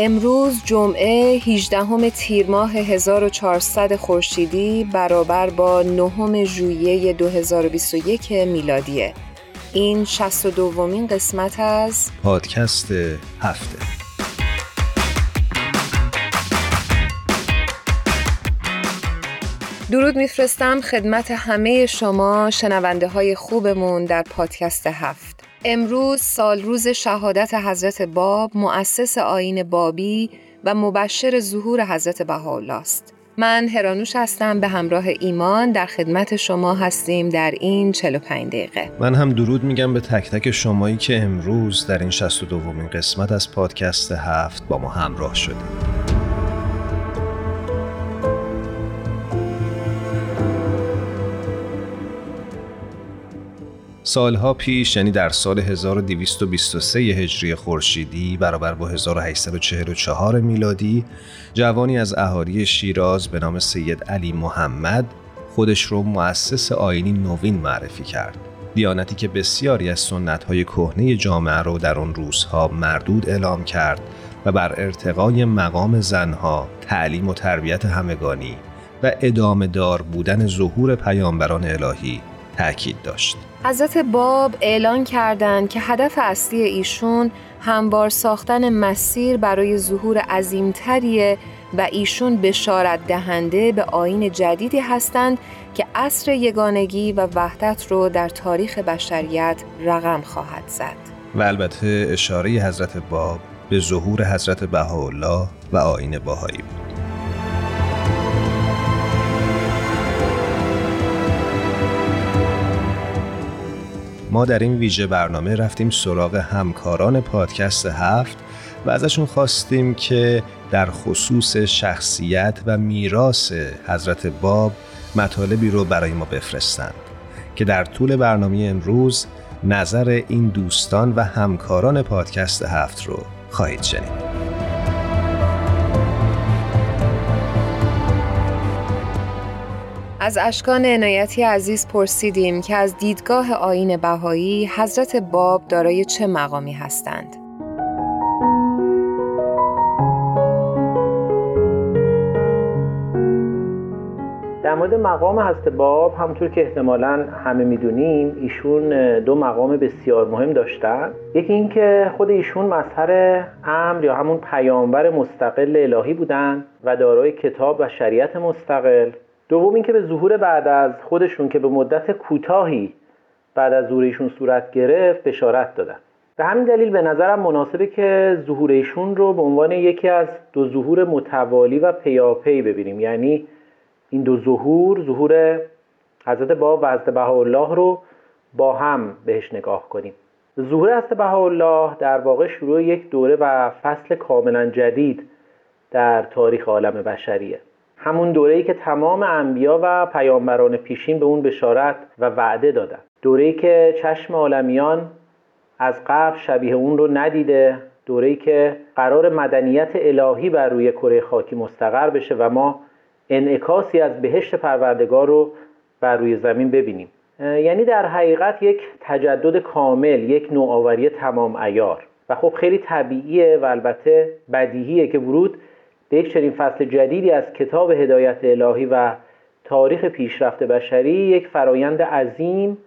امروز جمعه 18 تیر ماه 1400 خورشیدی برابر با نهم ژوئیه 2021 میلادیه. این 62 دومین قسمت از پادکست هفته. درود میفرستم خدمت همه شما شنونده های خوبمون در پادکست هفت. امروز سال روز شهادت حضرت باب مؤسس آین بابی و مبشر ظهور حضرت بهاءالله است. من هرانوش هستم به همراه ایمان در خدمت شما هستیم در این 45 دقیقه من هم درود میگم به تک تک شمایی که امروز در این 62 دومین قسمت از پادکست هفت با ما همراه شدید سالها پیش یعنی در سال 1223 هجری خورشیدی برابر با 1844 میلادی جوانی از اهالی شیراز به نام سید علی محمد خودش رو مؤسس آینی نوین معرفی کرد دیانتی که بسیاری از سنت‌های کهنه جامعه رو در آن روزها مردود اعلام کرد و بر ارتقای مقام زنها، تعلیم و تربیت همگانی و ادامه دار بودن ظهور پیامبران الهی تاکید داشت. حضرت باب اعلان کردند که هدف اصلی ایشون هموار ساختن مسیر برای ظهور عظیمتریه و ایشون بشارت دهنده به آین جدیدی هستند که عصر یگانگی و وحدت رو در تاریخ بشریت رقم خواهد زد. و البته اشاره حضرت باب به ظهور حضرت بهاءالله و آین باهایی بود. ما در این ویژه برنامه رفتیم سراغ همکاران پادکست هفت و ازشون خواستیم که در خصوص شخصیت و میراث حضرت باب مطالبی رو برای ما بفرستند که در طول برنامه امروز نظر این دوستان و همکاران پادکست هفت رو خواهید شنید. از اشکان عنایتی عزیز پرسیدیم که از دیدگاه آین بهایی حضرت باب دارای چه مقامی هستند؟ در مورد مقام حضرت باب همونطور که احتمالا همه می‌دونیم ایشون دو مقام بسیار مهم داشتن یکی اینکه خود ایشون مظهر امر یا همون پیامبر مستقل الهی بودن و دارای کتاب و شریعت مستقل دوم اینکه به ظهور بعد از خودشون که به مدت کوتاهی بعد از ظهور صورت گرفت بشارت دادن. به همین دلیل به نظرم مناسبه که ظهور ایشون رو به عنوان یکی از دو ظهور متوالی و پیاپی ببینیم. یعنی این دو ظهور ظهور حضرت باب و حضرت بهاءالله رو با هم بهش نگاه کنیم. ظهور حضرت بهاءالله در واقع شروع یک دوره و فصل کاملا جدید در تاریخ عالم بشریه. همون دوره‌ای که تمام انبیا و پیامبران پیشین به اون بشارت و وعده دادن. دوره‌ای که چشم عالمیان از قبل شبیه اون رو ندیده. دوره‌ای که قرار مدنیت الهی بر روی کره خاکی مستقر بشه و ما انعکاسی از بهشت پروردگار رو بر روی زمین ببینیم. یعنی در حقیقت یک تجدد کامل یک نوآوری تمام ایار. و خب خیلی طبیعیه و البته بدیهیه که ورود به یک چنین فصل جدیدی از کتاب هدایت الهی و تاریخ پیشرفت بشری یک فرایند عظیم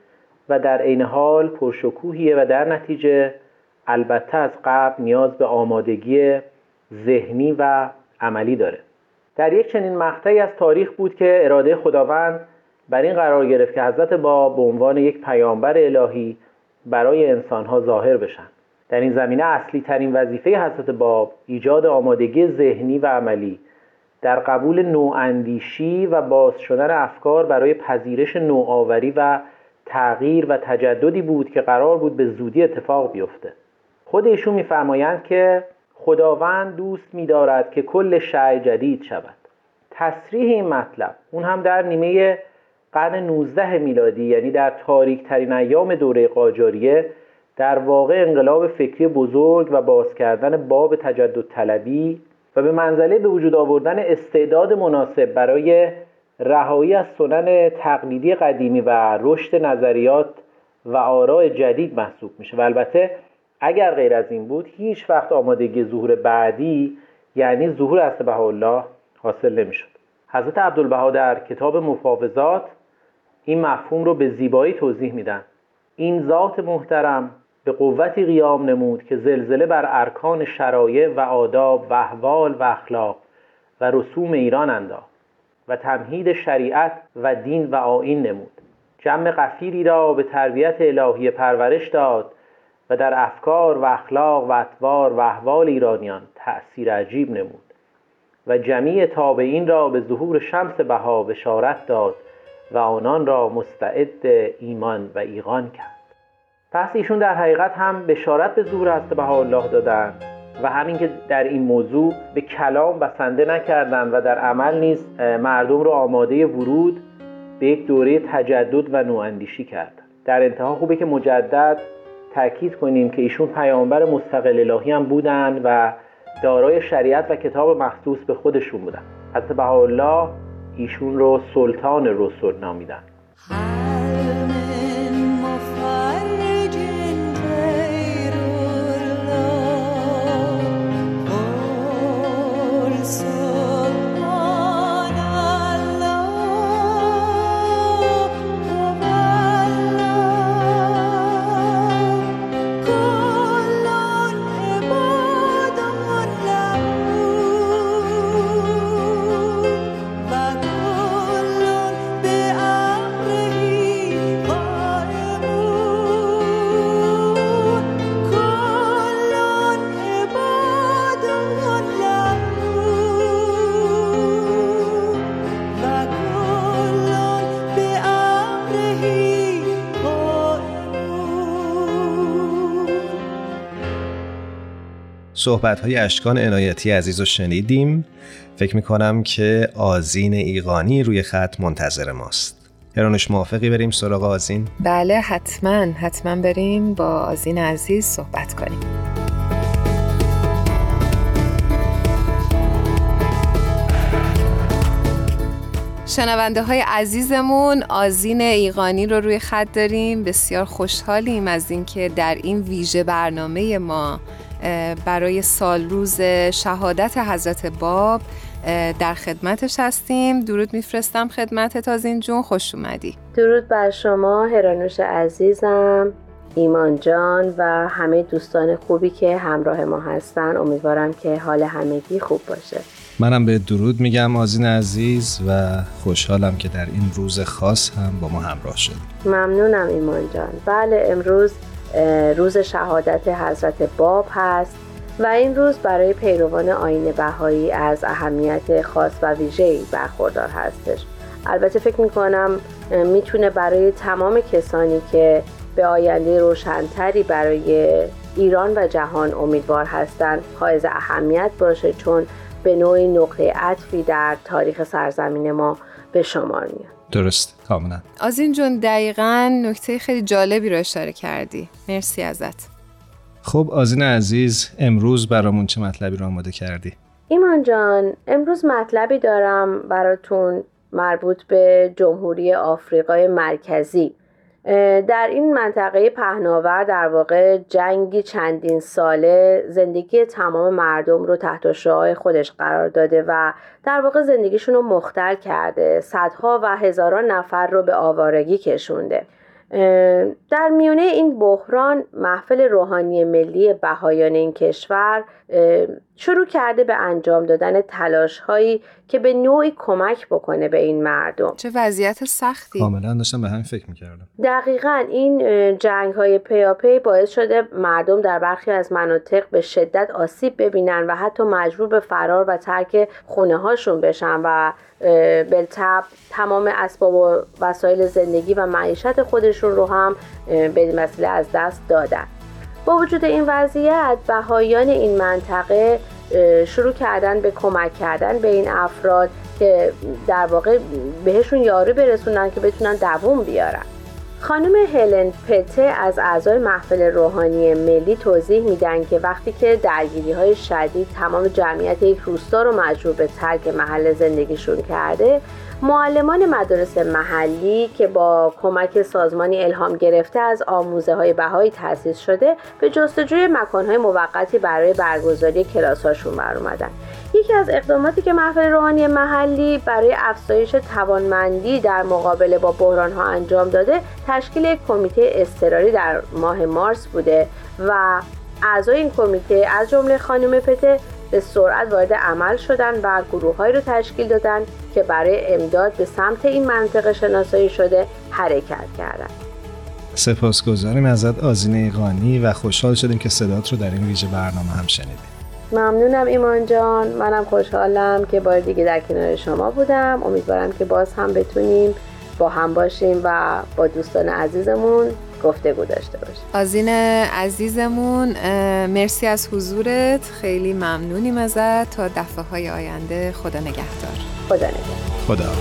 و در عین حال پرشکوهیه و در نتیجه البته از قبل نیاز به آمادگی ذهنی و عملی داره. در یک چنین مقطعی از تاریخ بود که اراده خداوند بر این قرار گرفت که حضرت با به عنوان یک پیامبر الهی برای انسانها ظاهر بشن. در این زمینه اصلی ترین وظیفه حضرت باب ایجاد آمادگی ذهنی و عملی در قبول نواندیشی و باز شدن افکار برای پذیرش نوآوری و تغییر و تجددی بود که قرار بود به زودی اتفاق بیفته. خود ایشون میفرمایند که خداوند دوست می‌دارد که کل شعی جدید شود. تصریح این مطلب اون هم در نیمه قرن 19 میلادی یعنی در تاریک ترین ایام دوره قاجاریه در واقع انقلاب فکری بزرگ و باز کردن باب تجدد طلبی و به منزله به وجود آوردن استعداد مناسب برای رهایی از سنن تقلیدی قدیمی و رشد نظریات و آراء جدید محسوب میشه. و البته اگر غیر از این بود هیچ وقت آمادگی ظهور بعدی یعنی ظهور اصل الله حاصل نمی‌شد. حضرت عبدالبها در کتاب مفاوضات این مفهوم رو به زیبایی توضیح میدن. این ذات محترم به قوتی قیام نمود که زلزله بر ارکان شرایع و آداب و احوال و اخلاق و رسوم ایران انداخت و تمهید شریعت و دین و آین نمود. جمع قفیری را به تربیت الهی پرورش داد و در افکار و اخلاق و اطوار و احوال ایرانیان تأثیر عجیب نمود و جمیع تابعین را به ظهور شمس بها بشارت داد و آنان را مستعد ایمان و ایقان کرد. پس ایشون در حقیقت هم بشارت به ظهور حضرت الله دادن و همین که در این موضوع به کلام بسنده نکردن و در عمل نیز مردم رو آماده ورود به یک دوره تجدد و نواندیشی کردن در انتها خوبه که مجدد تاکید کنیم که ایشون پیامبر مستقل الهی هم بودن و دارای شریعت و کتاب مخصوص به خودشون بودن. حضرت بهاءالله ایشون رو سلطان رسول نامیدن. صحبت های اشکان عنایتی عزیز رو شنیدیم. فکر می‌کنم که آزین ایقانی روی خط منتظر ماست. هرانش موافقی بریم سراغ آزین؟ بله حتما حتما بریم با آزین عزیز صحبت کنیم. شنونده های عزیزمون آزین ایقانی رو روی خط داریم. بسیار خوشحالیم از اینکه در این ویژه برنامه ما برای سال روز شهادت حضرت باب در خدمتش هستیم. درود میفرستم خدمت تازین جون. خوش اومدی. درود بر شما هرانوش عزیزم ایمان جان و همه دوستان خوبی که همراه ما هستن. امیدوارم که حال همگی خوب باشه. منم به درود میگم آزین عزیز و خوشحالم که در این روز خاص هم با ما همراه شد. ممنونم ایمان جان. بله امروز روز شهادت حضرت باب هست و این روز برای پیروان آین بهایی از اهمیت خاص و ویژه‌ای برخوردار هستش. البته فکر می‌کنم می‌تونه برای تمام کسانی که به آینده روشنتری برای ایران و جهان امیدوار هستند حائز اهمیت باشه چون به نوعی نقطه عطفی در تاریخ سرزمین ما به شمار میاد. درست. کاملا. آزین جون دقیقا نکته خیلی جالبی رو اشاره کردی. مرسی ازت. خب آزین عزیز امروز برامون چه مطلبی رو آماده کردی؟ ایمان جان امروز مطلبی دارم براتون مربوط به جمهوری آفریقای مرکزی. در این منطقه پهناور در واقع جنگی چندین ساله زندگی تمام مردم رو تحت شعاع خودش قرار داده و در واقع زندگیشون رو مختل کرده. صدها و هزاران نفر رو به آوارگی کشونده. در میونه این بحران محفل روحانی ملی بهایان این کشور شروع کرده به انجام دادن تلاش هایی که به نوعی کمک بکنه به این مردم. چه وضعیت سختی. کاملا داشتم به همین فکر می‌کردم. دقیقا این جنگ های پیاپی باعث شده مردم در برخی از مناطق به شدت آسیب ببینن و حتی مجبور به فرار و ترک خونه هاشون بشن و بلتب تمام اسباب و وسایل زندگی و معیشت خودشون رو هم به وسیله از دست دادن. با وجود این وضعیت بهایان این منطقه شروع کردن به کمک کردن به این افراد که در واقع بهشون یاری برسونن که بتونن دووم بیارن. خانم هلن پته از اعضای محفل روحانی ملی توضیح میدن که وقتی که درگیری های شدید تمام جمعیت یک روستا رو مجبور به ترک محل زندگیشون کرده معلمان مدارس محلی که با کمک سازمانی الهام گرفته از آموزه های بهایی تأسیس شده به جستجوی مکانهای موقتی برای برگزاری کلاس هاشون بر اومدن یکی از اقداماتی که محفل روحانی محلی برای افزایش توانمندی در مقابله با بحران ها انجام داده تشکیل یک کمیته اضطراری در ماه مارس بوده و اعضای این کمیته از جمله خانم پته به سرعت وارد عمل شدن و گروههایی رو تشکیل دادن که برای امداد به سمت این منطقه شناسایی شده حرکت کردند. سپاسگزاریم ازت آزینه قانی و خوشحال شدیم که صدات رو در این ویژه برنامه هم شنیدیم. ممنونم ایمان جان منم خوشحالم که بار دیگه در کنار شما بودم امیدوارم که باز هم بتونیم با هم باشیم و با دوستان عزیزمون گفتگو داشته باشیم آزین عزیزمون مرسی از حضورت. خیلی ممنونیم ازت. تا دفعه های آینده خدا نگهدار. خدا نگهدار. خدا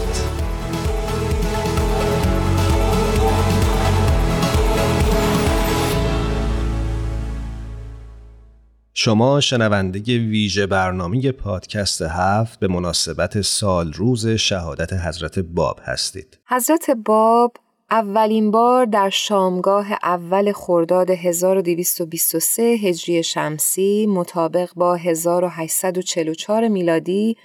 شما شنونده ویژه برنامه پادکست هفت به مناسبت سال روز شهادت حضرت باب هستید. حضرت باب اولین بار در شامگاه اول خرداد 1223 هجری شمسی مطابق با 1844 میلادی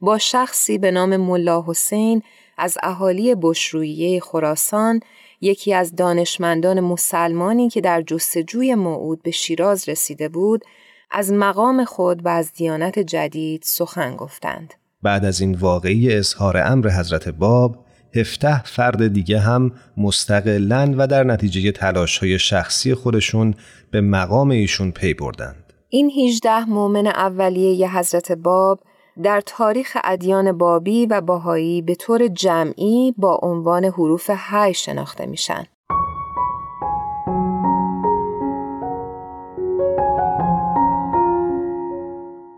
با شخصی به نام ملا حسین از اهالی بشرویه خراسان یکی از دانشمندان مسلمانی که در جستجوی موعود به شیراز رسیده بود از مقام خود و از دیانت جدید سخن گفتند. بعد از این واقعی اظهار امر حضرت باب، هفته فرد دیگه هم مستقلن و در نتیجه تلاش های شخصی خودشون به مقام ایشون پی بردند. این 18 مؤمن اولیه ی حضرت باب در تاریخ ادیان بابی و باهایی به طور جمعی با عنوان حروف های شناخته میشن.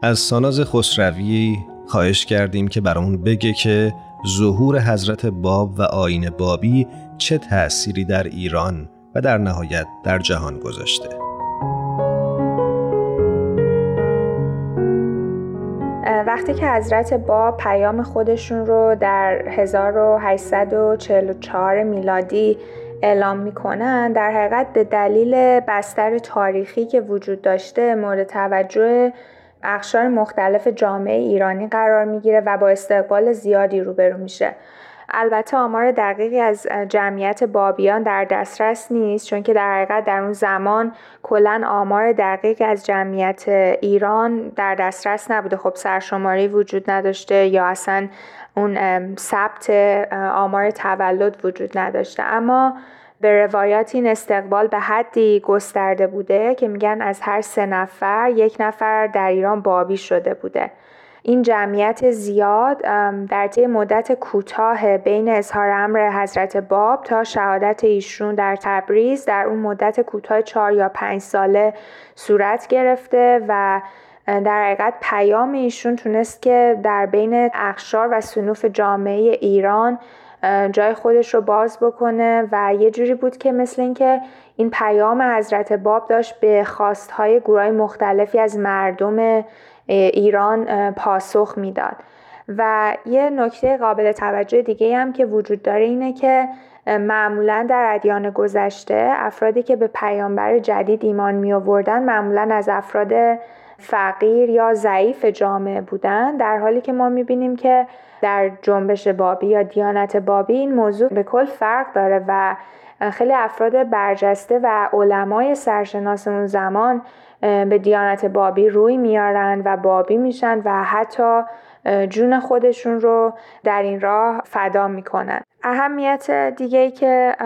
از ساناز خسروی خواهش کردیم که برامون بگه که ظهور حضرت باب و آین بابی چه تأثیری در ایران و در نهایت در جهان گذاشته؟ وقتی که حضرت باب پیام خودشون رو در 1844 میلادی اعلام می‌کنن در حقیقت به دلیل بستر تاریخی که وجود داشته مورد توجه اخشار مختلف جامعه ایرانی قرار می‌گیره و با استقبال زیادی روبرو میشه. البته آمار دقیقی از جمعیت بابیان در دسترس نیست چون که در حقیقت در اون زمان کلا آمار دقیقی از جمعیت ایران در دسترس نبوده. خب سرشماری وجود نداشته یا اصلا اون ثبت آمار تولد وجود نداشته. اما به روایات این استقبال به حدی گسترده بوده که میگن از هر سه نفر یک نفر در ایران بابی شده بوده. این جمعیت زیاد در طی مدت کوتاه بین اظهار امر حضرت باب تا شهادت ایشون در تبریز در اون مدت کوتاه چهار یا پنج ساله صورت گرفته و در حقیقت پیام ایشون تونست که در بین اخشار و سنوف جامعه ایران جای خودش رو باز بکنه و یه جوری بود که مثل اینکه این پیام حضرت باب داشت به خواستهای گروه مختلفی از مردم ایران پاسخ می‌داد. و یه نکته قابل توجه دیگه هم که وجود داره اینه که معمولا در ادیان گذشته افرادی که به پیامبر جدید ایمان می آوردن معمولا از افراد فقیر یا ضعیف جامعه بودن در حالی که ما می‌بینیم که در جنبش بابی یا دیانت بابی این موضوع به کل فرق داره و خیلی افراد برجسته و علمای سرشناس اون زمان به دیانت بابی روی میارن و بابی میشن و حتی جون خودشون رو در این راه فدا می‌کنن. اهمیت دیگه ای که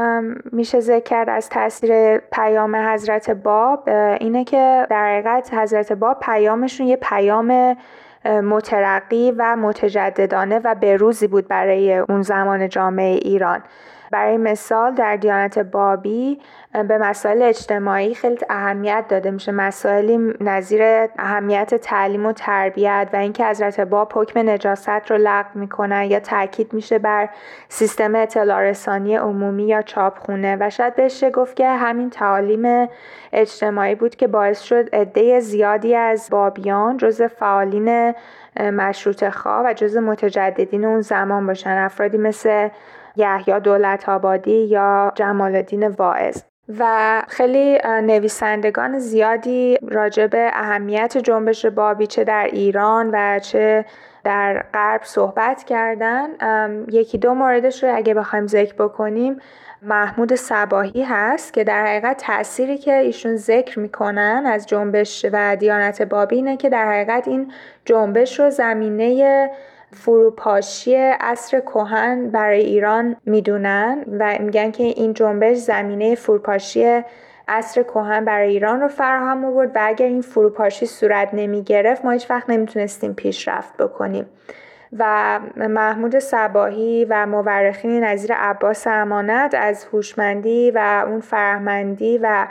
میشه ذکر کرد از تاثیر پیام حضرت باب اینه که در حقیقت حضرت باب پیامشون یه پیام مترقی و متجددانه و بروزی بود برای اون زمان جامعه ایران. برای مثال در دیانت بابی به مسائل اجتماعی خیلی اهمیت داده میشه. مسائلی نظیر اهمیت تعلیم و تربیت و اینکه حضرت باب حکم نجاست رو لغو می‌کنن یا تاکید میشه بر سیستم اطلاع رسانی عمومی یا چاپخونه. و شاید بشه گفت که همین تعالیم اجتماعی بود که باعث شد عده زیادی از بابیان جز فعالین مشروط خواه و جز متجددین اون زمان باشن. افرادی مثل یحیی دولت آبادی یا جمال الدین واعظ. و خیلی نویسندگان زیادی راجع به اهمیت جنبش بابی چه در ایران و چه در غرب صحبت کردن. یکی دو موردش رو اگه بخوایم ذکر بکنیم محمود سباهی هست که در حقیقت تأثیری که ایشون ذکر می‌کنن از جنبش و دیانت بابی اینه که در حقیقت این جنبش رو زمینه فروپاشی اصر کهن برای ایران می‌دونن و میگن که این جنبش زمینه فروپاشی اصر کهن برای ایران رو فراهم آورد و اگر این فروپاشی صورت نمی گرفت ما هیچ وقت نمی‌تونستیم پیشرفت بکنیم. و محمود سباهی و مورخین نظیر عباس امانت از هوشمندی و اون فرهمندی و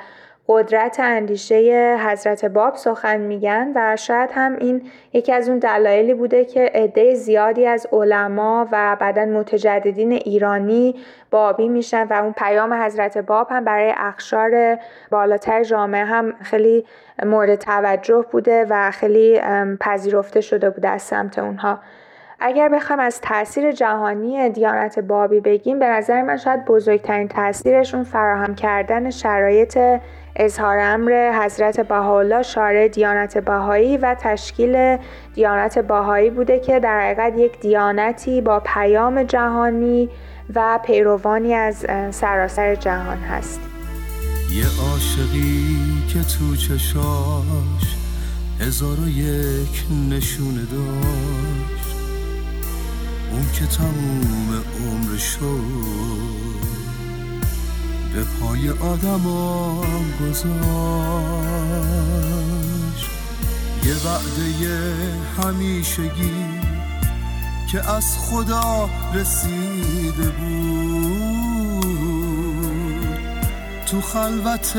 قدرت اندیشه حضرت باب سخن میگن و شاید هم این یکی از اون دلایلی بوده که عده زیادی از علما و بعدا متجددین ایرانی بابی میشن و اون پیام حضرت باب هم برای اخشار بالاتر جامعه هم خیلی مورد توجه بوده و خیلی پذیرفته شده بوده از سمت اونها. اگر بخوام از تاثیر جهانی دیانت بابی بگیم به نظر من شاید بزرگترین تاثیرشون فراهم کردن شرایط اظهار امر حضرت بهاءالله شارع دیانت بهایی و تشکیل دیانت بهایی بوده که در حقیقت یک دیانتی با پیام جهانی و پیروانی از سراسر جهان هست. یه عاشقی که تو چشاش هزار و یک نشونه داشت. اون که تموم عمر شد به پای آدمام گذاشت. یه وعده همیشگی که از خدا رسیده بود. تو خلوت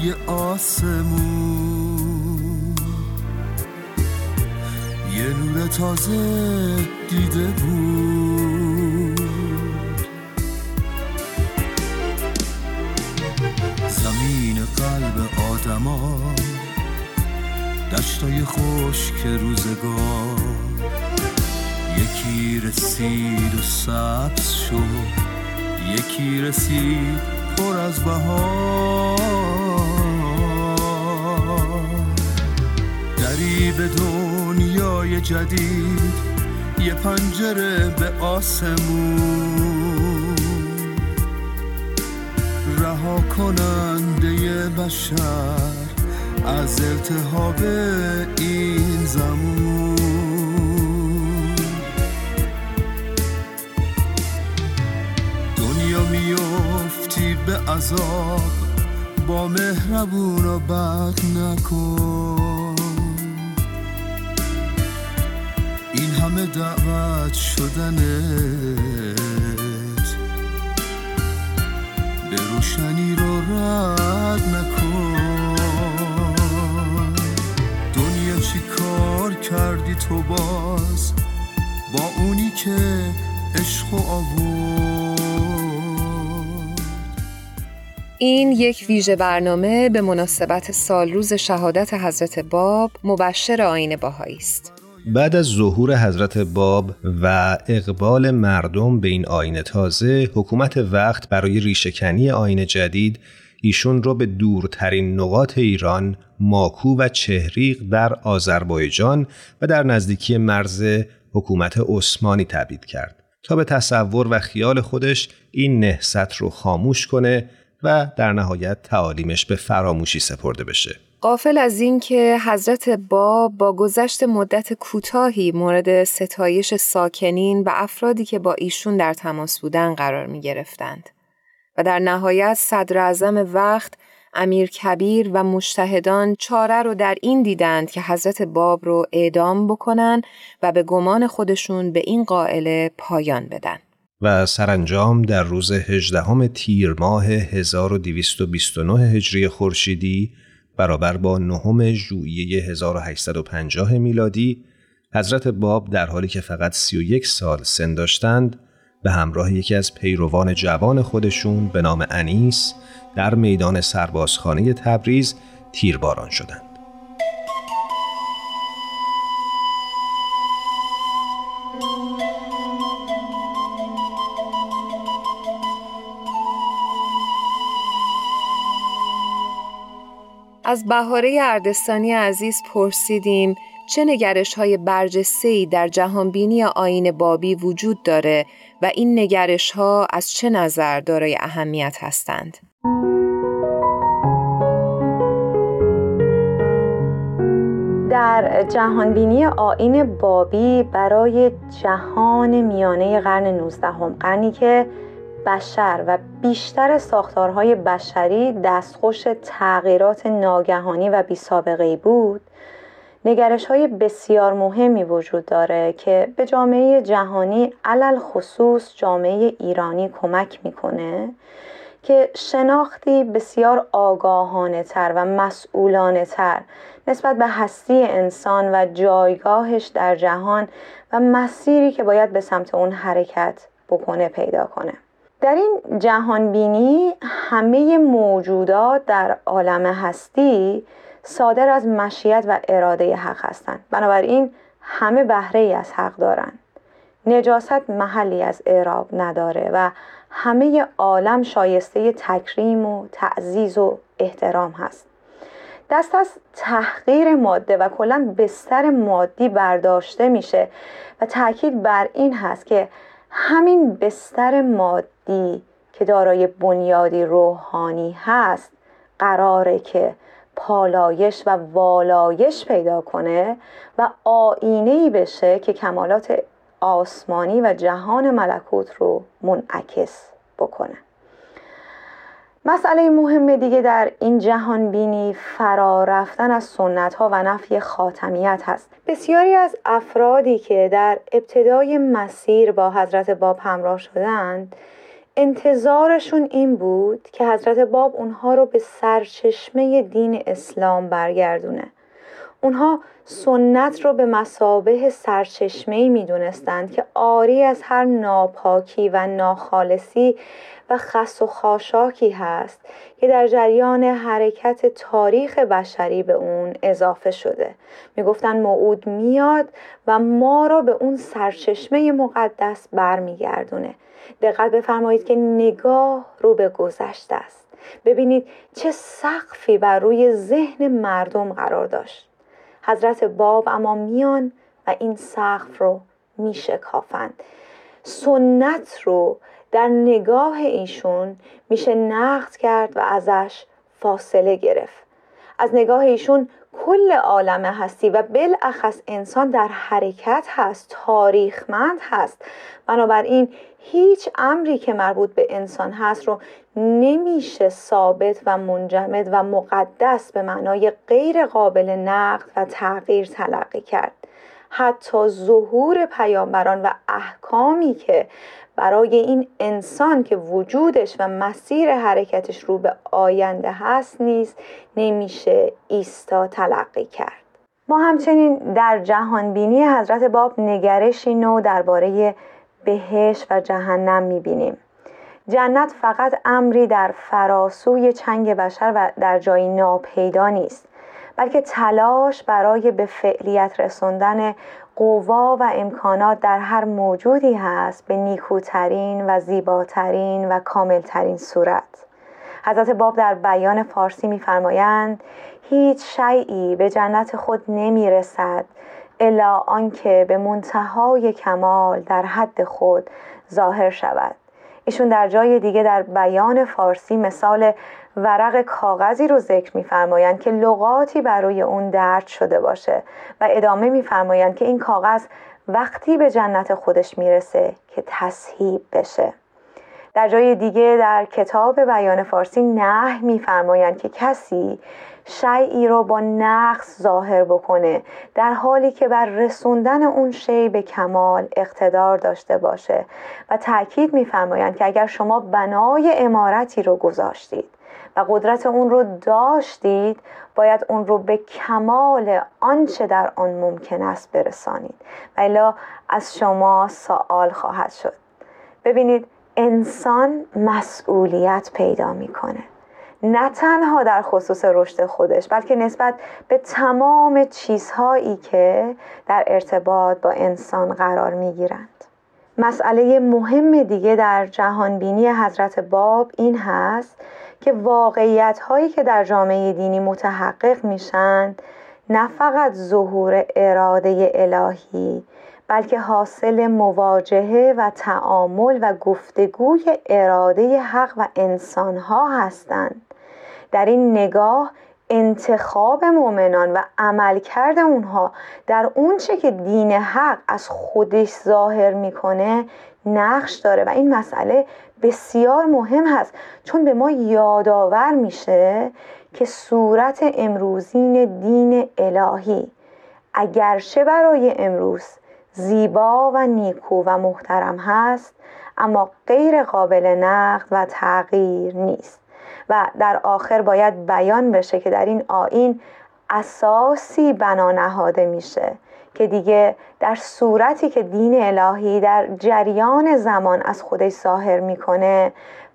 یه آسمون. یه نور تازه دیده بود. قلب آدما دشتای خشک روزگار. یکی رسید و سبز شد یکی رسید پر از بهار. دری به دنیای جدید یه پنجره به آسمون. کننده بشر از التهاب این زمان. دنیا میفتی به عذاب با مهربون و بد نکن. این همه دعوت شدنه. روشنی رو رد نکن. دنیا چی کار کردی تو باز؟ با اونی که عشق و این یک ویژه برنامه به مناسبت سال روز شهادت حضرت باب مبشر آین باهایی است. بعد از ظهور حضرت باب و اقبال مردم به این آین تازه حکومت وقت برای ریشهکنی آین جدید ایشون رو به دورترین نقاط ایران ماکو و چهریق در آذربایجان و در نزدیکی مرز حکومت عثمانی تبعید کرد تا به تصور و خیال خودش این نهست رو خاموش کنه و در نهایت تعالیمش به فراموشی سپرده بشه. قافل از اینکه حضرت باب با گذشت مدت کوتاهی مورد ستایش ساکنین و افرادی که با ایشون در تماس بودن قرار می گرفتند. و در نهایت صدر اعظم وقت امیر کبیر و مشتهدان چاره رو در این دیدند که حضرت باب رو اعدام بکنن و به گمان خودشون به این قائله پایان بدن. و سرانجام در روز 18 تیر ماه 1229 هجری خورشیدی برابر با نهم ژوئیه 1850 میلادی حضرت باب در حالی که فقط 31 سال سن داشتند به همراه یکی از پیروان جوان خودشون به نام انیس در میدان سربازخانه تبریز تیرباران شدند. از بهاره اردستانی عزیز پرسیدیم چه نگرش های برجسته در جهانبینی آین بابی وجود داره و این نگرش ها از چه نظر دارای اهمیت هستند؟ در جهانبینی آین بابی برای جهان میانه قرن 19 هم قرنی که بشر و بیشتر ساختارهای بشری دستخوش تغییرات ناگهانی و بی سابقه بود نگرش های بسیار مهمی وجود داره که به جامعه جهانی علل خصوص جامعه ایرانی کمک می‌کنه که شناختی بسیار آگاهانه تر و مسئولانه تر نسبت به هستی انسان و جایگاهش در جهان و مسیری که باید به سمت اون حرکت بکنه پیدا کنه. در این جهان بینی همه موجودات در عالم هستی صادر از مشیت و اراده حق هستند. بنابراین همه بهره ای از حق دارند. نجاست محلی از اعراب نداره و همه عالم شایسته تکریم و تعزیز و احترام هست. دست از تحقیر ماده و کلا بستر مادی برداشته میشه و تاکید بر این هست که همین بستر مادی که دارای بنیادی روحانی هست قراره که پالایش و والایش پیدا کنه و آینه بشه که کمالات آسمانی و جهان ملکوت رو منعکس بکنه. مسئله مهم دیگه در این جهان بینی فرا رفتن از سنت ها و نفی خاتمیت هست. بسیاری از افرادی که در ابتدای مسیر با حضرت باب همراه شدند انتظارشون این بود که حضرت باب اونها رو به سرچشمه دین اسلام برگردونه. اونها سنت رو به مسابه سرچشمه می دونستند که آری از هر ناپاکی و ناخالصی و خس و خاشاکی هست که در جریان حرکت تاریخ بشری به اون اضافه شده. می‌گفتن موعود میاد و ما را به اون سرچشمه مقدس برمیگردونه. دقت بفرمایید که نگاه رو به گذشته است. ببینید چه سقفی بر روی ذهن مردم قرار داشت. حضرت باب اما میان و این سقف رو میشکافند. سنت رو در نگاه ایشون میشه نقد کرد و ازش فاصله گرفت. از نگاه ایشون کل عالم هستی و بالاخص انسان در حرکت هست تاریخمند هست. بنابراین هیچ امری که مربوط به انسان هست رو نمیشه ثابت و منجمد و مقدس به معنای غیر قابل نقد و تغییر تلقی کرد. حتی ظهور پیامبران و احکامی که برای این انسان که وجودش و مسیر حرکتش رو به آینده هست نیست نمیشه ایستا تلقی کرد. ما همچنین در جهانبینی حضرت باب نگرشی نو درباره بهش و جهنم می‌بینیم. جنت فقط امری در فراسوی چنگ بشر و در جایی ناپیدا نیست بلکه تلاش برای به فعلیت رسوندن قوا و امکانات در هر موجودی هست به نیکوترین و زیباترین و کاملترین صورت. حضرت باب در بیان فارسی میفرمایند هیچ شیعی به جنت خود نمی‌رسد الا آنکه به منتهای کمال در حد خود ظاهر شود. ایشون در جای دیگه در بیان فارسی مثال ورق کاغذی رو ذکر میفرمایند که لغاتی برای اون درد شده باشه و ادامه میفرمایند که این کاغذ وقتی به جنت خودش می‌رسه که تصهیب بشه. در جای دیگه در کتاب بیان فارسی نه میفرمایند که کسی شیعی رو با نقص ظاهر بکنه در حالی که بر رسوندن اون شی به کمال اقتدار داشته باشه. و تاکید میفرمایند که اگر شما بنای امارتی رو گذاشتید و قدرت اون رو داشتید باید اون رو به کمال آنچه در آن ممکن است برسانید. و الا از شما سوال خواهد شد. ببینید انسان مسئولیت پیدا می‌کنه. نه تنها در خصوص رشد خودش بلکه نسبت به تمام چیزهایی که در ارتباط با انسان قرار می گیرند. مسئله مهم دیگه در جهانبینی حضرت باب این هست که واقعیت هایی که در جامعه دینی متحقق میشن نه فقط ظهور اراده الهی بلکه حاصل مواجهه و تعامل و گفتگوی اراده حق و انسان ها هستند در این نگاه انتخاب مؤمنان و عملکرد اونها در اونچه که دین حق از خودش ظاهر می‌کنه نقش داره و این مسئله بسیار مهم هست. چون به ما یادآور میشه که صورت امروزین دین الهی اگرچه برای امروز زیبا و نیکو و محترم هست اما غیر قابل نقد و تغییر نیست. و در آخر باید بیان بشه که در این آین اساسی بنا نهاده میشه که دیگه در صورتی که دین الهی در جریان زمان از خودش ظاهر می‌کنه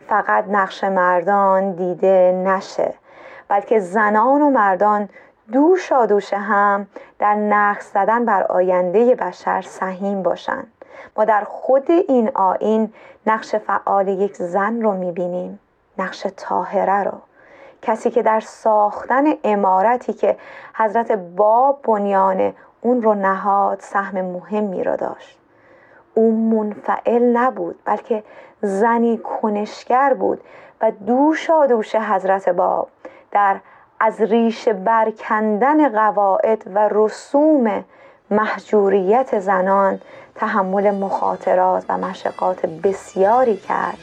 فقط نقش مردان دیده نشه. بلکه زنان و مردان دوشا دوش هم در نقص زدن بر آینده بشر سهیم باشند ما در خود این آین نقش فعال یک زن رو می‌بینیم. نقش تاهره رو. کسی که در ساختن امارتی که حضرت باب بنیان اون رو نهاد سهم مهمی را داشت. او منفعل نبود بلکه زنی کنشگر بود و دوشا دوش حضرت باب در از ریش برکندن قواعد و رسوم محجوریت زنان تحمل مخاطرات و مشقات بسیاری کرد.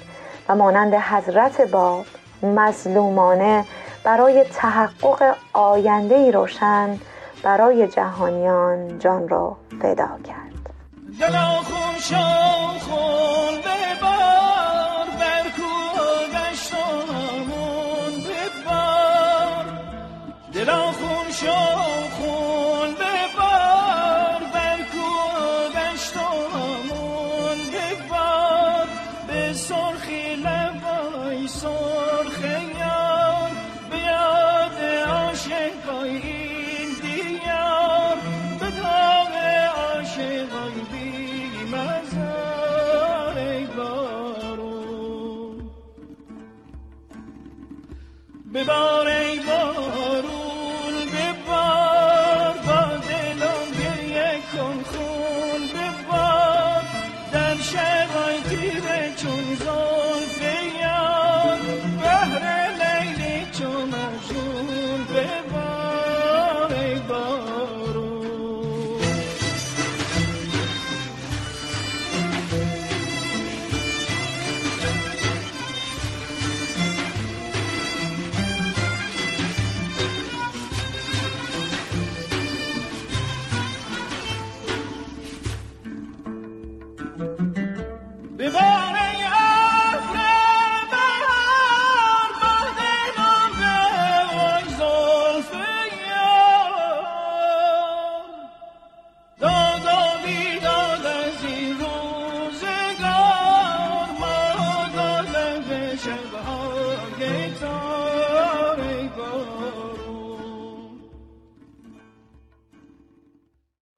و مانند حضرت باب مظلومانه برای تحقق آینده ای روشن برای جهانیان جان را فدا کرد.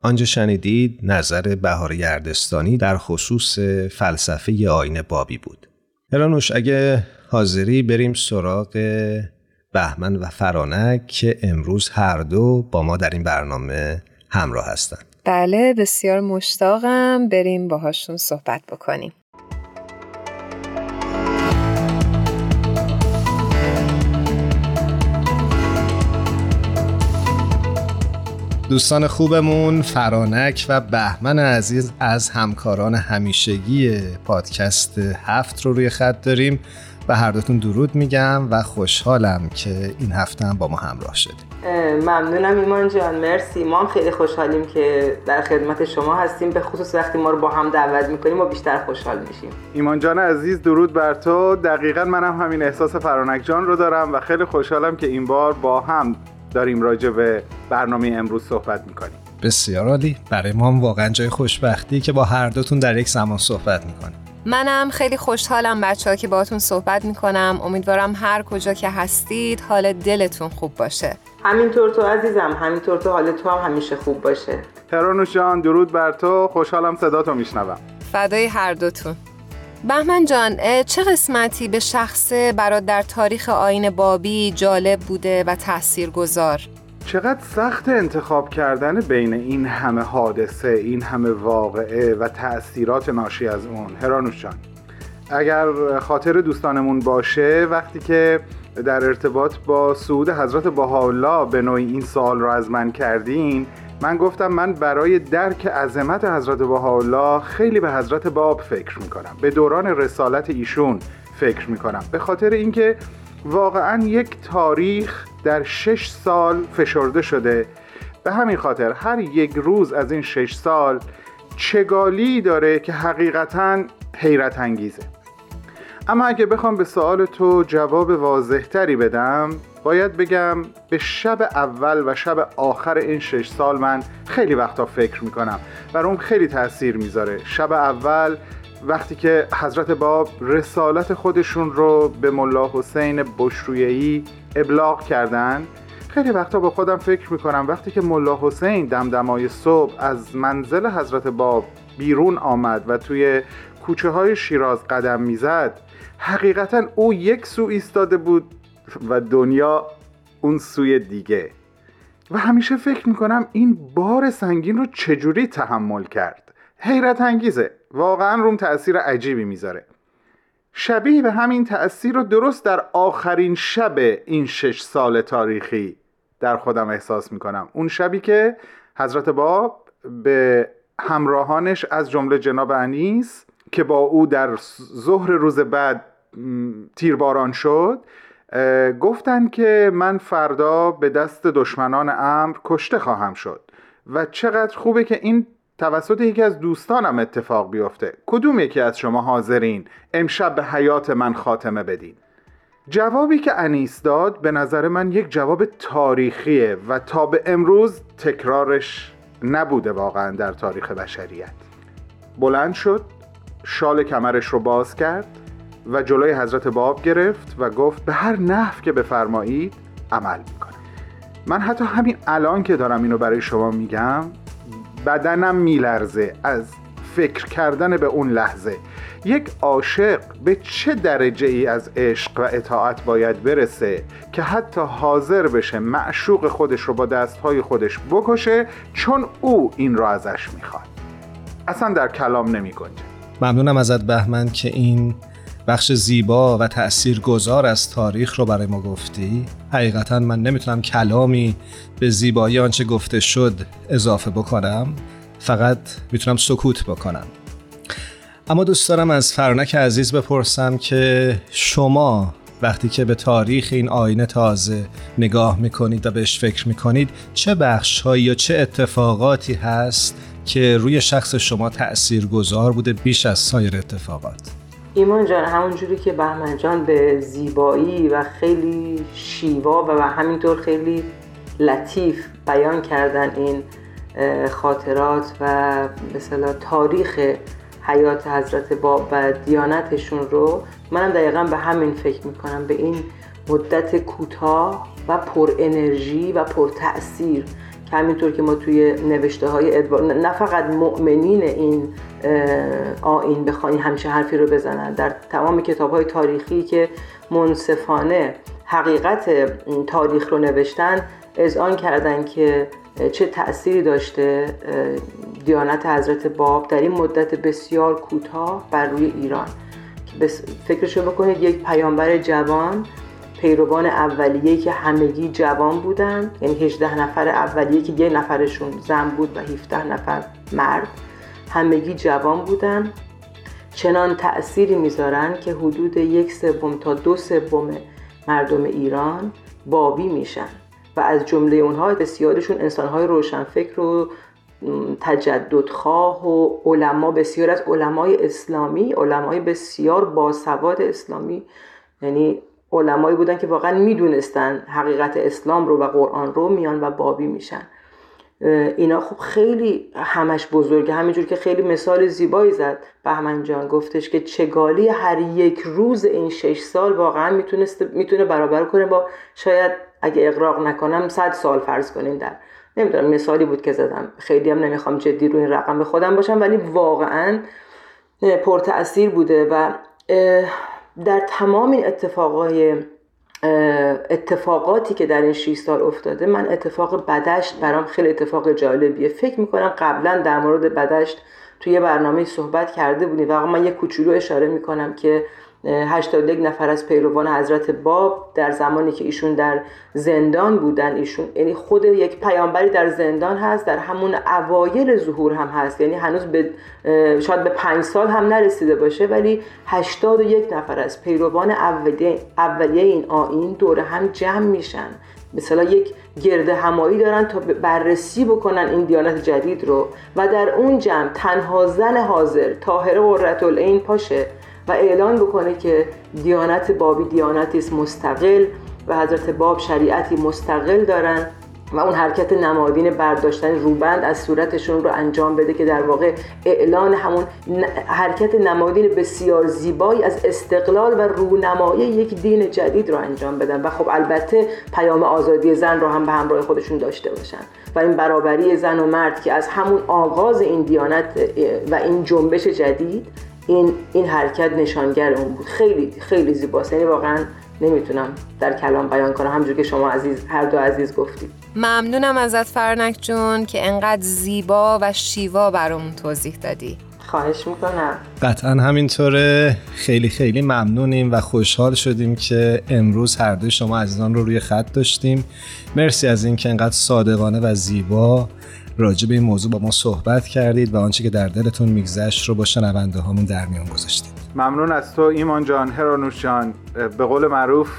آنجا شنیدید نظر بهار گردستانی در خصوص فلسفه آین بابی بود. هرانوش اگه حاضری بریم سراغ بهمن و فرانک که امروز هر دو با ما در این برنامه همراه هستند. بله بسیار مشتاقم بریم باهاشون صحبت بکنیم. دوستان خوبمون فرانک و بهمن عزیز از همکاران همیشگی پادکست هفت رو روی خط داریم و هر دوتون درود میگم و خوشحالم که این هفته هم با ما همراه شدیم. ممنونم ایمان جان مرسی. ما هم خیلی خوشحالیم که در خدمت شما هستیم. به خصوص وقتی ما رو با هم دعوت می‌کنیم و بیشتر خوشحال میشیم. ایمان جان عزیز درود بر تو. دقیقا منم همین احساس فرانک جان رو دارم و خیلی خوشحالم که این بار با هم داریم راجع به برنامه امروز صحبت می‌کنیم. بسیار عالی. برای ما هم واقعا جای خوشبختی که با هر دوتون در یک زمان صحبت می‌کنیم. منم خیلی خوشحالم بچه ها که باهاتون صحبت می‌کنم. امیدوارم هر کجا که هستید حال دلتون خوب باشه. همینطور تو عزیزم همینطور تو حال تو هم همیشه خوب باشه. ترانوش جان درود بر تو. خوشحالم صدا تو میشنوم. فدای هر دوتون. بهمن جان چه قسمتی به شخص برات در تاریخ آین بابی جالب بوده و تأثیر گذار؟ چقدر سخت انتخاب کردن بین این همه حادثه این همه واقعه و تأثیرات ناشی از اون هرانوش جان اگر خاطر دوستانمون باشه وقتی که در ارتباط با سعود حضرت بهاءالله به نوعی این سوال رو از من کردین من گفتم من برای درک عظمت حضرت بهاءالله خیلی به حضرت باب فکر می‌کنم. به دوران رسالت ایشون فکر می‌کنم. به خاطر اینکه واقعا یک تاریخ در شش سال فشرده شده. به همین خاطر هر یک روز از این شش سال چگالی داره که حقیقتا حیرت انگیزه. اما اگه بخوام به سوال تو جواب واضحتری بدم باید بگم به شب اول و شب آخر این شش سال من خیلی وقتا فکر می‌کنم اون خیلی تاثیر می‌ذاره. شب اول وقتی که حضرت باب رسالت خودشون رو به ملا حسین بشرویهی ابلاغ کردن خیلی وقتا با خودم فکر می‌کنم وقتی که ملا حسین دمدمای صبح از منزل حضرت باب بیرون آمد و توی کوچه های شیراز قدم می‌زد حقیقتا او یک سو ایستاده بود و دنیا اون سوی دیگه. و همیشه فکر می‌کنم این بار سنگین رو چجوری تحمل کرد. حیرت انگیزه. واقعا روم تأثیر عجیبی می‌ذاره. شبیه به همین تأثیر رو درست در آخرین شب این شش سال تاریخی در خودم احساس می‌کنم. اون شبی که حضرت باب به همراهانش از جمله جناب انیس که با او در ظهر روز بعد تیرباران شد گفتن که من فردا به دست دشمنان امر کشته خواهم شد و چقدر خوبه که این توسط یکی از دوستانم اتفاق بیفته. کدوم یکی از شما حاضرین؟ امشب به حیات من خاتمه بدین. جوابی که انیس داد به نظر من یک جواب تاریخیه و تا به امروز تکرارش نبوده واقعا در تاریخ بشریت. بلند شد شال کمرش رو باز کرد. و جلوی حضرت باب گرفت و گفت به هر نحو که بفرمایید عمل می‌کنه من حتی همین الان که دارم اینو برای شما میگم بدنم میلرزه از فکر کردن به اون لحظه. یک عاشق به چه درجه ای از عشق و اطاعت باید برسه که حتی حاضر بشه معشوق خودش رو با دستهای خودش بکشه چون او این رو ازش می‌خواد؟ اصلا در کلام نمی ممنونم ازت بهمن که این بخش زیبا و تأثیر گذار از تاریخ رو برای ما گفتی؟ حقیقتا من نمی‌تونم کلامی به زیبایی آنچه گفته شد اضافه بکنم فقط می‌تونم سکوت بکنم. اما دوست دارم از فرانک عزیز بپرسم که شما وقتی که به تاریخ این آینه تازه نگاه می‌کنید و بهش فکر می‌کنید چه بخش یا چه اتفاقاتی هست که روی شخص شما تأثیر گذار بوده بیش از سایر اتفاقات؟ ایمان جان همونجوری که بهمن جان به زیبایی و خیلی شیوا و همینطور خیلی لطیف بیان کردن این خاطرات و مثلا تاریخ حیات حضرت باب و دیانتشون رو منم دقیقا به همین فکر می‌کنم به این مدت کوتاه و پر انرژی و پر تأثیر. همینطور که ما توی نوشته های ادوار نه فقط مؤمنین این آین بخواین همیشه حرفی رو بزنن. در تمام کتاب های تاریخی که منصفانه حقیقت تاریخ رو نوشتن آن کردن که چه تأثیری داشته دیانت حضرت باب در این مدت بسیار کوتاه بر روی ایران. فکرشو بکنید یک پیامبر جوان پیروان اولیه که همگی جوان بودن. یعنی 18 نفر اولیه که یه نفرشون زن بود و 17 نفر مرد. همگی جوان بودن. چنان تأثیری می‌ذارن که حدود یک سوم تا دو سوم مردم ایران بابی میشن و از جمله اونها بسیارشون انسانهای روشنفکر و تجددخواه و علما بسیار از علمای اسلامی علمای بسیار باسواد اسلامی یعنی علمایی بودن که واقعا می‌دونستن حقیقت اسلام رو و قرآن رو میان و بابی میشن. اینا خب خیلی همش بزرگه. همینجور که خیلی مثال زیبایی زد بهمن جان گفتش که چگالی هر یک روز این شش سال واقعا می‌تونه برابر کنه با شاید اگه اقراق نکنم صد سال فرض کنین در. نمی‌دونم مثالی بود که زدم. خیلی هم نمی‌خوام جدی روی این رقم به خودم باشم ولی واقعا پرتأثیر بوده و در تمام این اتفاقای اتفاقاتی که در این 6 سال افتاده من اتفاق بدشت برام خیلی اتفاق جالبیه. فکر می‌کنم قبلا در مورد بدشت توی برنامه صحبت کرده بودیم و من یه کوچولو اشاره می‌کنم که 81 نفر از پیروان حضرت باب در زمانی که ایشون در زندان بودن ایشون یعنی خود یک پیامبری در زندان هست در همون اوایل ظهور هم هست. یعنی هنوز به شاید به پنج سال هم نرسیده باشه ولی 81 نفر از پیروان اولیه, اولیه این آین دور هم جمع میشن. مثلا یک گرده همایی دارن تا بررسی بکنن این دیانت جدید رو. و در اون جمع تنها زن حاضر طاهره قرة العین پاشه. و اعلان بکنه که دیانت بابی دیانتی مستقل و حضرت باب شریعتی مستقل دارن و اون حرکت نمادین برداشتن روبند از صورتشون رو انجام بده که در واقع اعلان همون حرکت نمادین بسیار زیبایی از استقلال و رونمایی یک دین جدید رو انجام بدن. و خب البته پیام آزادی زن رو هم به همراه خودشون داشته باشن. و این برابری زن و مرد که از همون آغاز این دیانت و این جنبش جدید این این حرکت نشانگر اون بود. خیلی خیلی زیباست. یعنی واقعا نمی‌تونم در کلام بیان کنم. همجور که شما عزیز هر دو عزیز گفتید. ممنونم ازت فرنک جون که انقدر زیبا و شیوا برامون توضیح دادی. خواهش می‌کنم. قطعا همینطوره. خیلی خیلی ممنونیم و خوشحال شدیم که امروز هر دو شما عزیزان رو روی خط داشتیم. مرسی از اینکه انقدر صادقانه و زیبا راجع به این موضوع با ما صحبت کردید و آنچه که در دلتون میگذشت رو با شنونده هامون در میان گذاشتید. ممنون از تو ایمان جان هرانوش جان. به قول معروف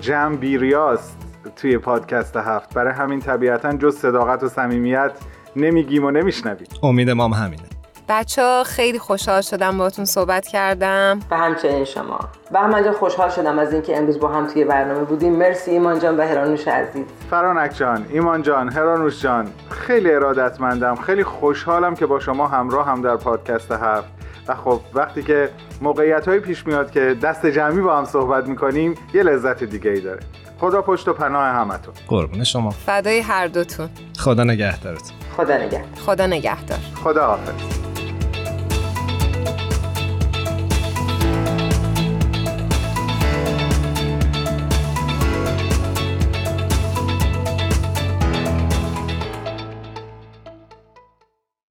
جمع بیریاست توی پادکست هفت. برای همین طبیعتا جز صداقت و صمیمیت نمیگیم و نمیشنوید امید ما همینه. بچه ها خیلی خوشحال شدم باهاتون صحبت کردم. و همچنین شما. و من خوشحال شدم از اینکه امروز با هم توی برنامه بودیم. مرسی ایمان جان و هرانوش عزیز. فرانک جان ایمان جان هرانوش جان خیلی ارادتمندم خیلی خوشحالم که با شما همراه هم در پادکست هفت. و خب وقتی که موقعیت های پیش میاد که دست جمعی با هم صحبت می‌کنیم یه لذت دیگه ای داره. خدا پشت و پناه همتون. قربون شما. فدای هر دوتون. خدا نگهدارتون. خدا نگهدار. خدا نگهدار. خدا حافظ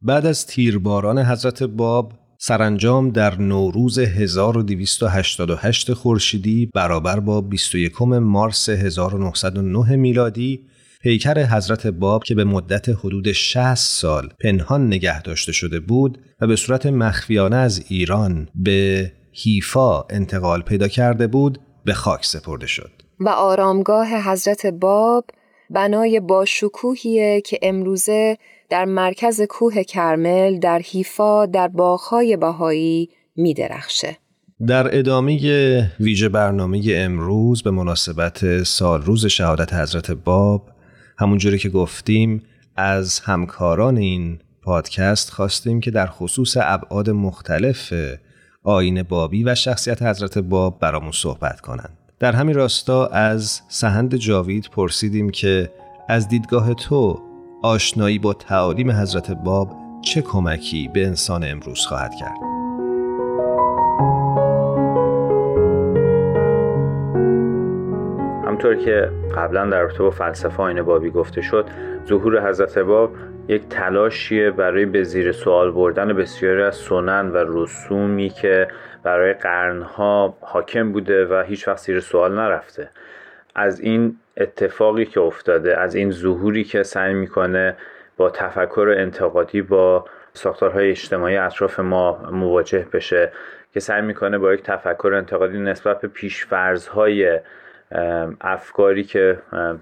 بعد از تیرباران حضرت باب سرانجام در نوروز 1288 خورشیدی برابر با 21 مارس 1909 میلادی پیکر حضرت باب که به مدت حدود 60 سال پنهان نگه داشته شده بود و به صورت مخفیانه از ایران به حیفا انتقال پیدا کرده بود به خاک سپرده شد. و آرامگاه حضرت باب بنای باشکوهیه که امروزه در مرکز کوه کرمل در حیفا در باغهای بهایی می درخشه. در ادامه ویژه برنامه امروز به مناسبت سال روز شهادت حضرت باب همونجوری که گفتیم از همکاران این پادکست خواستیم که در خصوص ابعاد مختلف آین بابی و شخصیت حضرت باب برامون صحبت کنند. در همین راستا از سهند جاوید پرسیدیم که از دیدگاه تو آشنایی با تعالیم حضرت باب چه کمکی به انسان امروز خواهد کرد؟ همطور که قبلا در رابطه با فلسفه آین بابی گفته شد ظهور حضرت باب یک تلاشیه برای به زیر سوال بردن بسیاری از سنن و رسومی که برای قرنها حاکم بوده و هیچ وقت زیر سوال نرفته. از این اتفاقی که افتاده از این ظهوری که سعی می‌کنه با تفکر انتقادی با ساختارهای اجتماعی اطراف ما مواجه بشه که سعی می‌کنه با یک تفکر انتقادی نسبت به پیشفرزهای افکاری که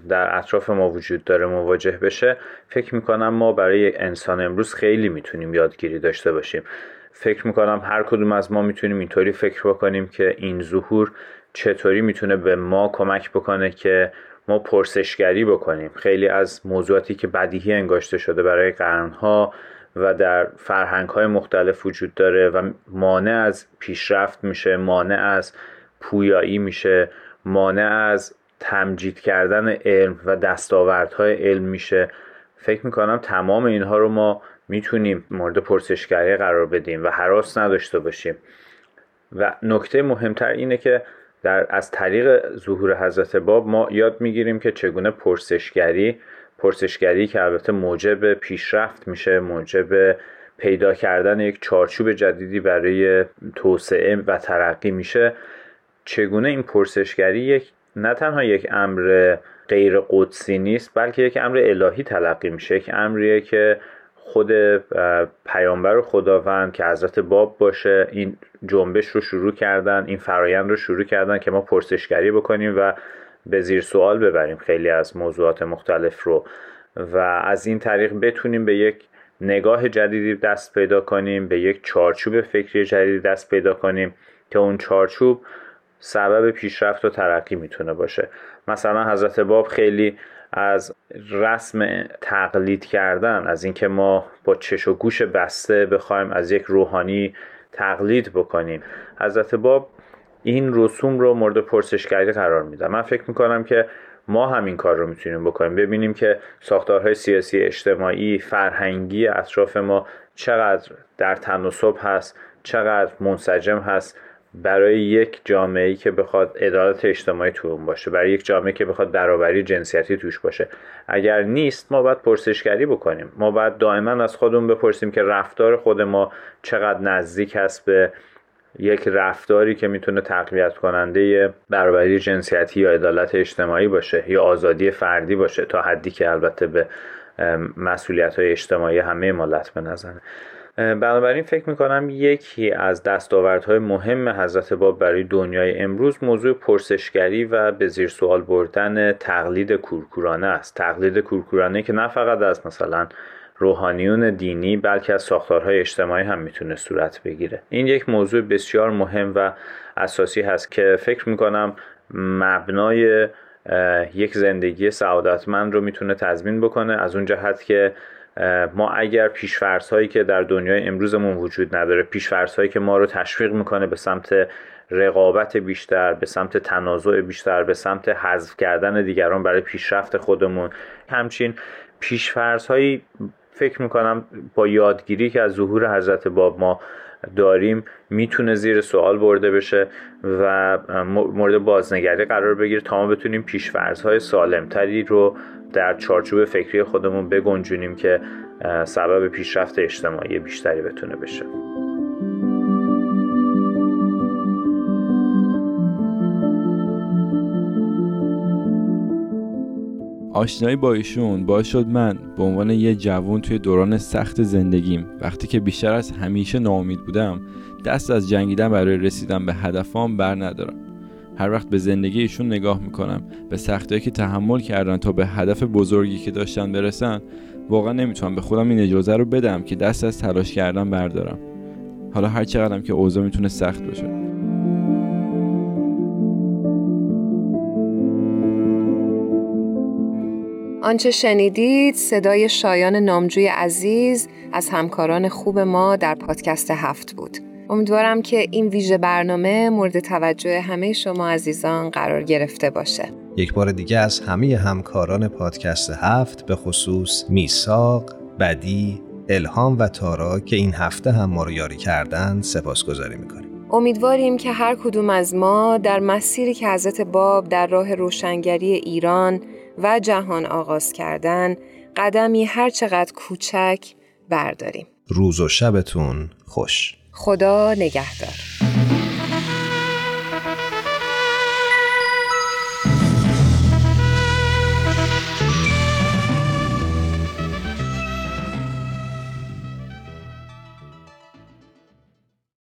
در اطراف ما وجود داره مواجه بشه. فکر می‌کنم ما برای انسان امروز خیلی می‌تونیم یادگیری داشته باشیم. فکر می‌کنم هر کدوم از ما می‌تونیم اینطوری فکر بکنیم که این ظهور چطوری می‌تونه به ما کمک بکنه که ما پرسشگری بکنیم. خیلی از موضوعاتی که بدیهی انگاشته شده برای قرنها و در فرهنگ های مختلف وجود داره و مانع از پیشرفت میشه مانع از پویایی میشه مانع از تمجید کردن علم و دستاوردهای علم میشه. فکر می‌کنم تمام اینها رو ما می‌تونیم مورد پرسشگری قرار بدیم و حراس نداشته باشیم. و نکته مهمتر اینه که در از طریق ظهور حضرت باب ما یاد می‌گیریم که چگونه پرسشگری پرسشگری که البته موجب پیشرفت میشه موجب پیدا کردن یک چارچوب جدیدی برای توسعه و ترقی میشه چگونه این پرسشگری یک نه تنها یک امر غیر قدسی نیست بلکه یک امر الهی تلقی میشه یک امریه که خود پیامبر خداوند که حضرت باب باشه این جنبش رو شروع کردن این فرایند رو شروع کردن که ما پرسشگری بکنیم و به زیر سوال ببریم خیلی از موضوعات مختلف رو. و از این طریق بتونیم به یک نگاه جدیدی دست پیدا کنیم به یک چارچوب فکری جدیدی دست پیدا کنیم که اون چارچوب سبب پیشرفت و ترقی می‌تونه باشه. مثلا حضرت باب خیلی از رسم تقلید کردن از اینکه ما با چش و گوش بسته بخوایم از یک روحانی تقلید بکنیم. حضرت باب این رسوم رو مورد پرسشگری قرار میده من فکر می‌کنم که ما همین کار رو می‌تونیم بکنیم. ببینیم که ساختارهای سیاسی اجتماعی فرهنگی اطراف ما چقدر در تناسب هست چقدر منسجم هست. برای یک جامعه که بخواد عدالت اجتماعی تو اون باشه برای یک جامعه که بخواد برابری جنسیتی توش باشه. اگر نیست ما باید پرسشگری بکنیم. ما باید دائما از خودمون بپرسیم که رفتار خود ما چقدر نزدیک هست به یک رفتاری که می‌تونه تقویت کننده برابری جنسیتی یا عدالت اجتماعی باشه یا آزادی فردی باشه تا حدی که البته به مسئولیت های اجتماعی همه ما لطمه نزنه. بنابراین فکر می‌کنم یکی از دستاوردهای مهم حضرت باب برای دنیای امروز موضوع پرسشگری و به زیر سوال بردن تقلید کورکورانه است. تقلید کورکورانه که نه فقط از مثلا روحانیون دینی بلکه از ساختارهای اجتماعی هم می‌تونه صورت بگیره. این یک موضوع بسیار مهم و اساسی هست که فکر می‌کنم مبنای یک زندگی سعادتمند رو می‌تونه تضمین بکنه. از اون جهت که ما اگر پیشفرض هایی که در دنیای امروزمون وجود نداره پیشفرض هایی که ما رو تشویق می‌کنه به سمت رقابت بیشتر به سمت تنازع بیشتر به سمت حذف کردن دیگران برای پیشرفت خودمون. همچین پیشفرض هایی فکر می‌کنم با یادگیری که از ظهور حضرت باب ما داریم می‌تونه زیر سوال برده بشه و مورد بازنگری قرار بگیره تا ما بتونیم پیشفرزهای سالمتری رو در چارچوب فکری خودمون بگنجونیم که سبب پیشرفت اجتماعی بیشتری بتونه بشه. آشنایی با ایشون باعث شد من به عنوان یه جوون توی دوران سخت زندگیم وقتی که بیشتر از همیشه ناامید بودم دست از جنگیدن برای رسیدن به هدفام بر ندارم. هر وقت به زندگی ایشون نگاه می‌کنم به سختیایی که تحمل کردن تا به هدف بزرگی که داشتن برسن واقعا نمی‌تونم به خودم این اجازه رو بدم که دست از تلاش کردن بردارم. حالا هر چقدرم که اوضاع می‌تونه سخت باشه. آنچه شنیدید صدای شایان نامجوی عزیز از همکاران خوب ما در پادکست هفت بود. امیدوارم که این ویژه برنامه مورد توجه همه شما عزیزان قرار گرفته باشه. یک بار دیگه از همه همکاران پادکست هفت به خصوص میساق، بدی، الهام و تارا که این هفته هم ما رو یاری کردن سپاسگزاری می‌کنیم. امیدواریم که هر کدوم از ما در مسیری که حضرت باب در راه روشنگری ایران و جهان آغاز کردن قدمی هر چقدر کوچک برداریم. روز و شبتون خوش. خدا نگهدار.